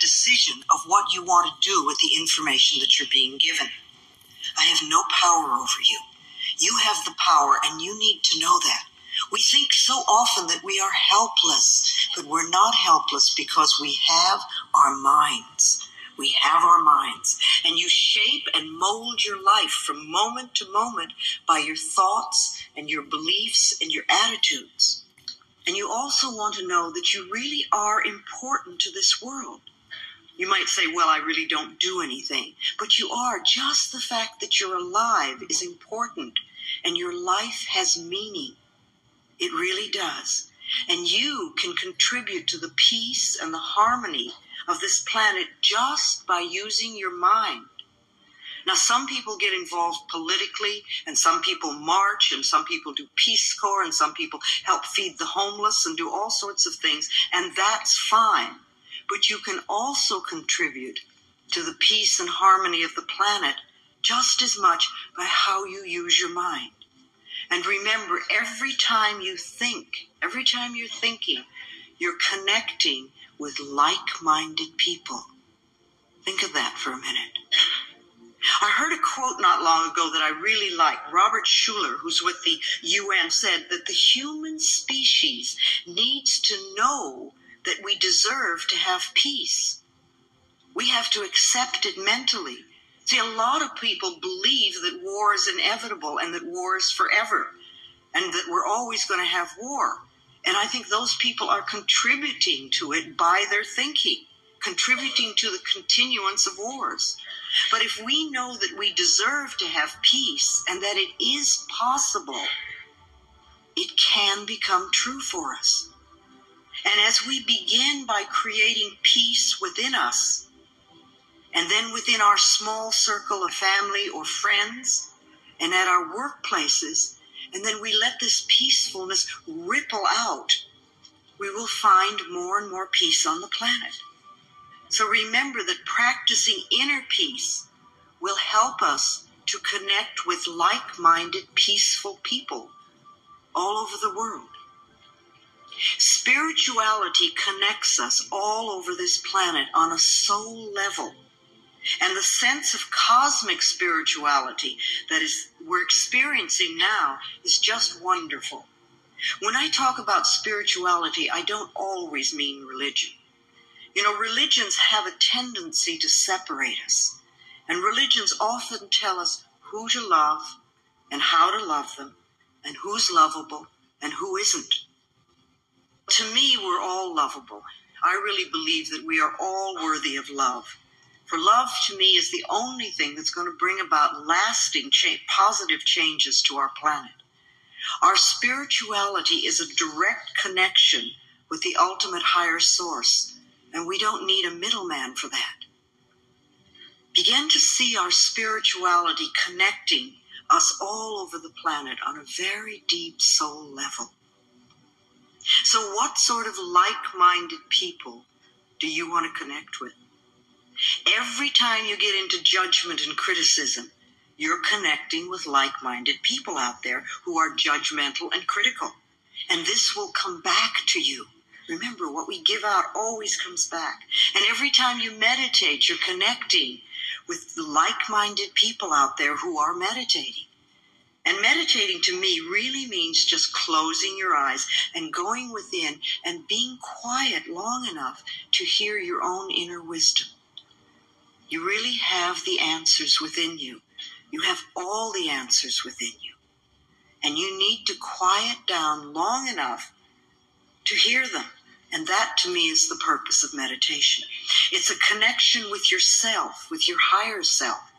decision of what you want to do with the information that you're being given. I have no power over you. You have the power, and you need to know that. We think so often that we are helpless, but we're not helpless because we have our minds. We have our minds. And you shape and mold your life from moment to moment by your thoughts and your beliefs and your attitudes. And you also want to know that you really are important to this world. You might say, well, I really don't do anything. But you are. Just the fact that you're alive is important and your life has meaning. It really does. And you can contribute to the peace and the harmony of this planet just by using your mind. Now, some people get involved politically, and some people march, and some people do Peace Corps, and some people help feed the homeless and do all sorts of things, and that's fine. But you can also contribute to the peace and harmony of the planet just as much by how you use your mind. And remember, every time you think, every time you're thinking, you're connecting with like minded people. Think of that for a minute. I heard a quote not long ago that I really like. Robert Schuller, who's with the UN, said that the human species needs to know that we deserve to have peace. We have to accept it mentally. See, a lot of people believe that war is inevitable and that war is forever and that we're always going to have war. And I think those people are contributing to it by their thinking, contributing to the continuance of wars. But if we know that we deserve to have peace and that it is possible, it can become true for us. And as we begin by creating peace within us, and then within our small circle of family or friends, and at our workplaces, and then we let this peacefulness ripple out, we will find more and more peace on the planet. So remember that practicing inner peace will help us to connect with like minded, peaceful people all over the world. Spirituality connects us all over this planet on a soul level and the sense of cosmic spirituality that is we're experiencing now is just wonderful. When I talk about spirituality, I don't always mean religion. You know, religions have a tendency to separate us. And religions often tell us who to love and how to love them and who's lovable and who isn't. To me, we're all lovable. I really believe that we are all worthy of love. For love to me is the only thing that's going to bring about lasting cha- positive changes to our planet. Our spirituality is a direct connection with the ultimate higher source, and we don't need a middleman for that. Begin to see our spirituality connecting us all over the planet on a very deep soul level. So, what sort of like minded people do you want to connect with? Every time you get into judgment and criticism, you're connecting with like minded people out there who are judgmental and critical. And this will come back to you. Remember, what we give out always comes back. And every time you meditate, you're connecting with like minded people out there who are meditating. And meditating to me really means just closing your eyes and going within and being quiet long enough to hear your own inner wisdom. You really have the answers within you. You have all the answers within you. And you need to quiet down long enough to hear them. And that to me is the purpose of meditation. It's a connection with yourself, with your higher self.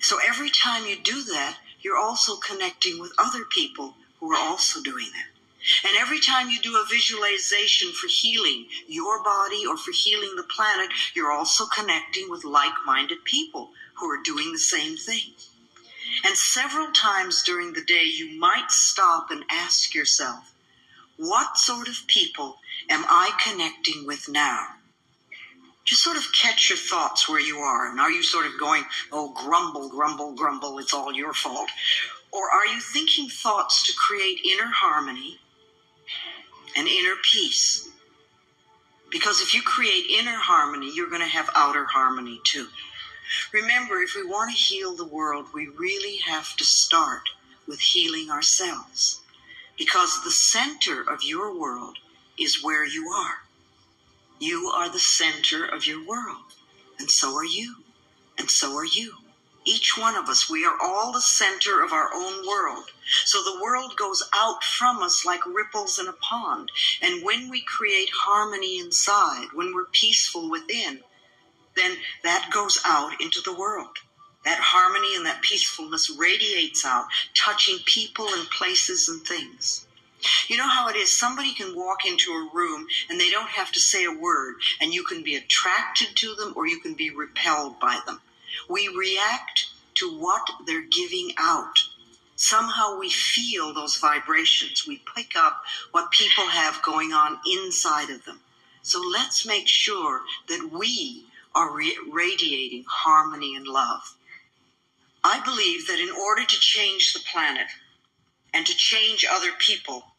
So every time you do that, you're also connecting with other people who are also doing that. And every time you do a visualization for healing your body or for healing the planet, you're also connecting with like minded people who are doing the same thing. And several times during the day, you might stop and ask yourself, what sort of people am I connecting with now? Just sort of catch your thoughts where you are. And are you sort of going, oh, grumble, grumble, grumble, it's all your fault? Or are you thinking thoughts to create inner harmony and inner peace. Because if you create inner harmony, you're going to have outer harmony too. Remember, if we want to heal the world, we really have to start with healing ourselves. Because the center of your world is where you are. You are the center of your world, and so are you, and so are you. Each one of us, we are all the center of our own world. So the world goes out from us like ripples in a pond. And when we create harmony inside, when we're peaceful within, then that goes out into the world. That harmony and that peacefulness radiates out, touching people and places and things. You know how it is? Somebody can walk into a room and they don't have to say a word, and you can be attracted to them or you can be repelled by them. We react to what they're giving out. Somehow we feel those vibrations. We pick up what people have going on inside of them. So let's make sure that we are re- radiating harmony and love. I believe that in order to change the planet and to change other people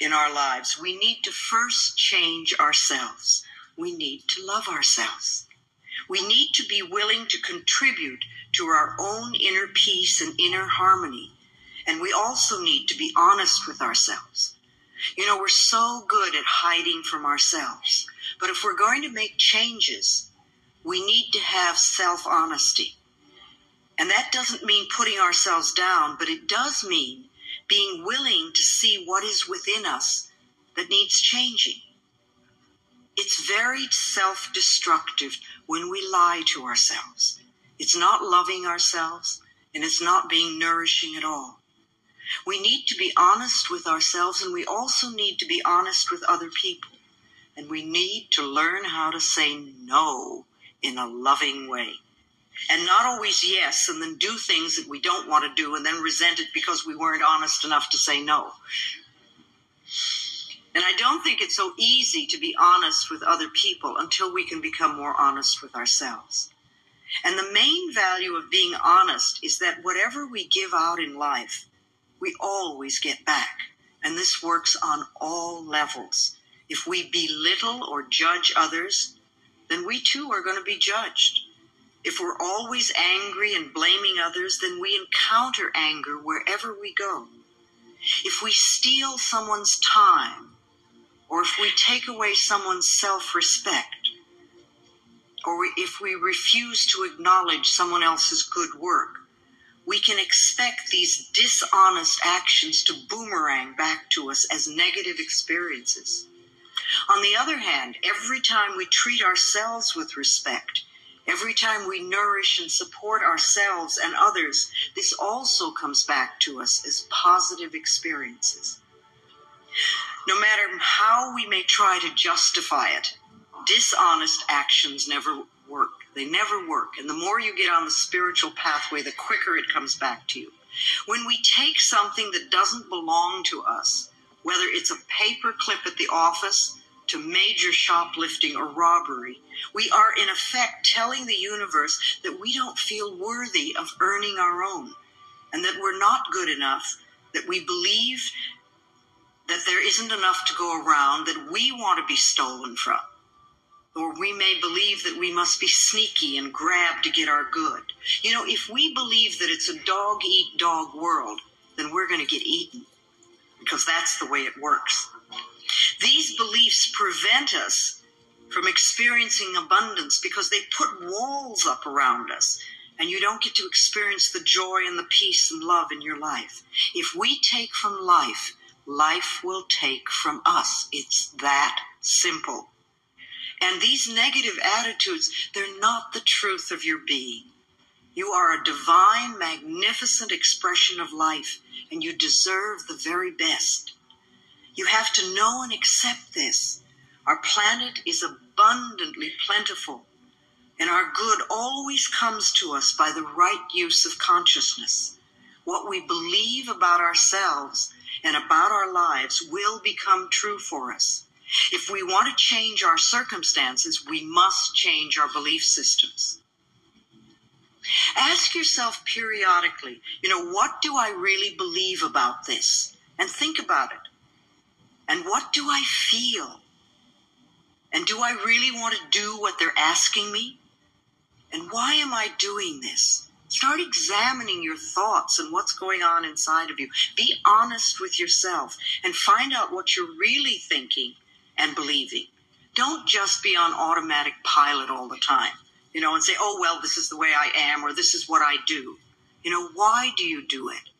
in our lives, we need to first change ourselves. We need to love ourselves. We need to be willing to contribute to our own inner peace and inner harmony. And we also need to be honest with ourselves. You know, we're so good at hiding from ourselves. But if we're going to make changes, we need to have self honesty. And that doesn't mean putting ourselves down, but it does mean being willing to see what is within us that needs changing. It's very self destructive when we lie to ourselves. It's not loving ourselves and it's not being nourishing at all. We need to be honest with ourselves and we also need to be honest with other people. And we need to learn how to say no in a loving way. And not always yes, and then do things that we don't want to do and then resent it because we weren't honest enough to say no. And I don't think it's so easy to be honest with other people until we can become more honest with ourselves. And the main value of being honest is that whatever we give out in life, we always get back. And this works on all levels. If we belittle or judge others, then we too are going to be judged. If we're always angry and blaming others, then we encounter anger wherever we go. If we steal someone's time or if we take away someone's self respect, or if we refuse to acknowledge someone else's good work, we can expect these dishonest actions to boomerang back to us as negative experiences. On the other hand, every time we treat ourselves with respect, every time we nourish and support ourselves and others, this also comes back to us as positive experiences. No matter how we may try to justify it, dishonest actions never work. They never work. And the more you get on the spiritual pathway, the quicker it comes back to you. When we take something that doesn't belong to us, whether it's a paper clip at the office to major shoplifting or robbery, we are in effect telling the universe that we don't feel worthy of earning our own and that we're not good enough, that we believe that there isn't enough to go around that we want to be stolen from. Or we may believe that we must be sneaky and grab to get our good. You know, if we believe that it's a dog eat dog world, then we're going to get eaten because that's the way it works. These beliefs prevent us from experiencing abundance because they put walls up around us and you don't get to experience the joy and the peace and love in your life. If we take from life life will take from us. It's that simple. And these negative attitudes, they're not the truth of your being. You are a divine, magnificent expression of life, and you deserve the very best. You have to know and accept this. Our planet is abundantly plentiful, and our good always comes to us by the right use of consciousness. What we believe about ourselves and about our lives will become true for us. If we want to change our circumstances, we must change our belief systems. Ask yourself periodically, you know, what do I really believe about this? And think about it. And what do I feel? And do I really want to do what they're asking me? And why am I doing this? Start examining your thoughts and what's going on inside of you. Be honest with yourself and find out what you're really thinking and believing. Don't just be on automatic pilot all the time, you know, and say, oh, well, this is the way I am or this is what I do. You know, why do you do it?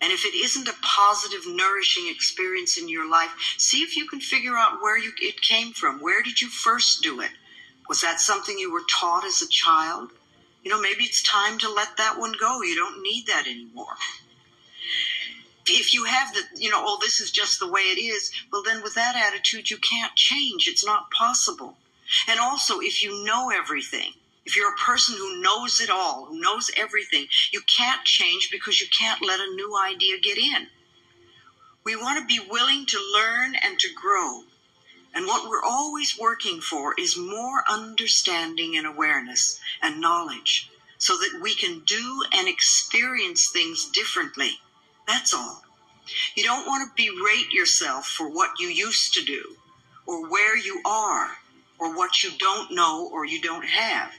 And if it isn't a positive, nourishing experience in your life, see if you can figure out where you, it came from. Where did you first do it? Was that something you were taught as a child? You know, maybe it's time to let that one go. You don't need that anymore. If you have the, you know, oh, this is just the way it is, well, then with that attitude, you can't change. It's not possible. And also, if you know everything, if you're a person who knows it all, who knows everything, you can't change because you can't let a new idea get in. We want to be willing to learn and to grow. And what we're always working for is more understanding and awareness and knowledge so that we can do and experience things differently. That's all. You don't want to berate yourself for what you used to do or where you are or what you don't know or you don't have.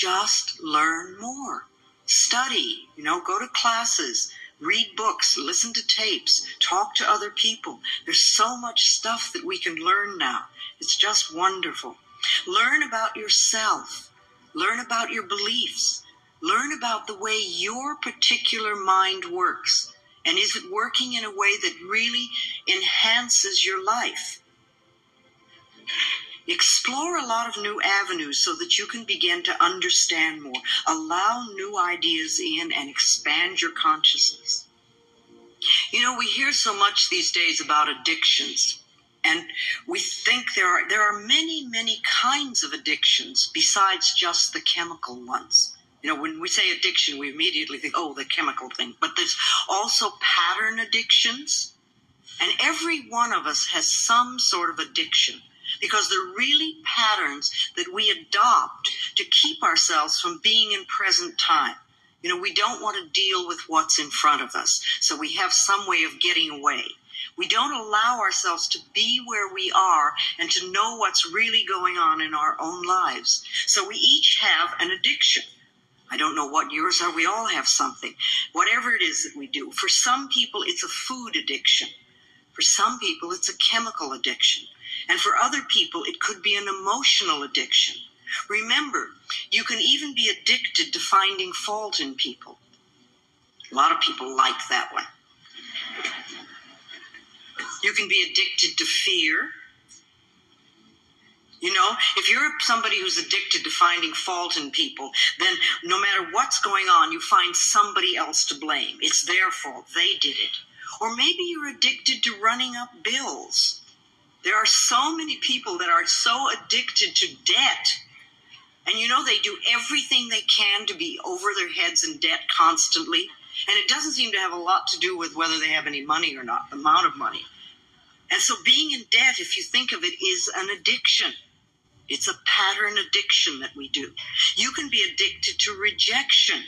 Just learn more. Study, you know, go to classes, read books, listen to tapes, talk to other people. There's so much stuff that we can learn now. It's just wonderful. Learn about yourself. Learn about your beliefs. Learn about the way your particular mind works. And is it working in a way that really enhances your life? Explore a lot of new avenues so that you can begin to understand more. Allow new ideas in and expand your consciousness. You know, we hear so much these days about addictions. And we think there are there are many, many kinds of addictions besides just the chemical ones. You know, when we say addiction, we immediately think, oh, the chemical thing. But there's also pattern addictions. And every one of us has some sort of addiction because they're really patterns that we adopt to keep ourselves from being in present time. You know, we don't want to deal with what's in front of us, so we have some way of getting away. We don't allow ourselves to be where we are and to know what's really going on in our own lives. So we each have an addiction. I don't know what yours are. We all have something. Whatever it is that we do. For some people, it's a food addiction. For some people, it's a chemical addiction. And for other people, it could be an emotional addiction. Remember, you can even be addicted to finding fault in people. A lot of people like that one. You can be addicted to fear. You know, if you're somebody who's addicted to finding fault in people, then no matter what's going on, you find somebody else to blame. It's their fault. They did it. Or maybe you're addicted to running up bills. There are so many people that are so addicted to debt. And you know, they do everything they can to be over their heads in debt constantly. And it doesn't seem to have a lot to do with whether they have any money or not, the amount of money. And so being in debt, if you think of it, is an addiction. It's a pattern addiction that we do. You can be addicted to rejection,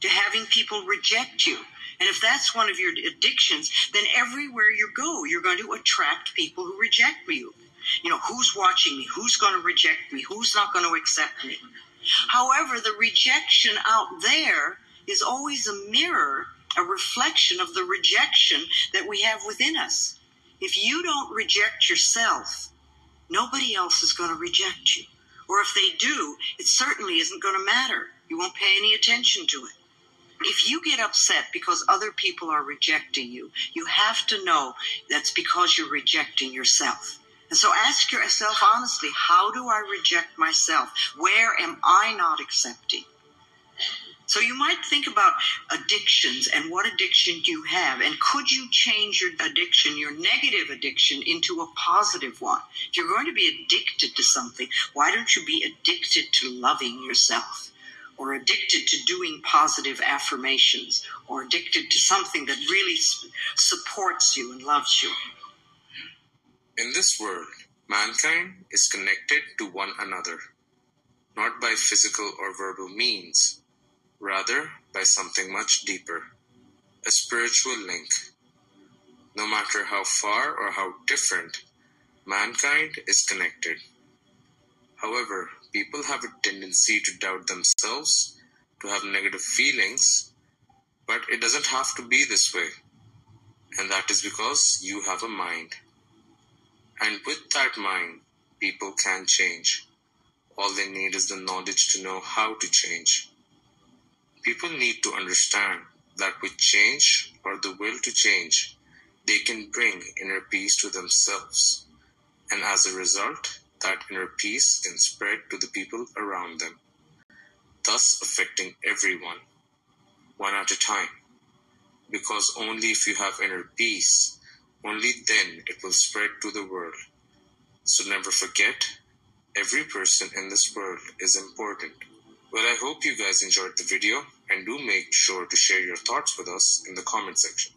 to having people reject you. And if that's one of your addictions, then everywhere you go, you're going to attract people who reject you. You know, who's watching me? Who's going to reject me? Who's not going to accept me? However, the rejection out there is always a mirror, a reflection of the rejection that we have within us. If you don't reject yourself, nobody else is going to reject you. Or if they do, it certainly isn't going to matter. You won't pay any attention to it. If you get upset because other people are rejecting you, you have to know that's because you're rejecting yourself. And so ask yourself honestly, how do I reject myself? Where am I not accepting? So you might think about addictions and what addiction you have. And could you change your addiction, your negative addiction, into a positive one? If you're going to be addicted to something, why don't you be addicted to loving yourself? Or addicted to doing positive affirmations or addicted to something that really supports you and loves you. In this world, mankind is connected to one another, not by physical or verbal means, rather by something much deeper a spiritual link. No matter how far or how different Mankind is connected. However, people have a tendency to doubt themselves, to have negative feelings, but it doesn't have to be this way. And that is because you have a mind. And with that mind, people can change. All they need is the knowledge to know how to change. People need to understand that with change or the will to change, they can bring inner peace to themselves. And as a result, that inner peace can spread to the people around them, thus affecting everyone, one at a time. Because only if you have inner peace, only then it will spread to the world. So never forget, every person in this world is important. Well, I hope you guys enjoyed the video and do make sure to share your thoughts with us in the comment section.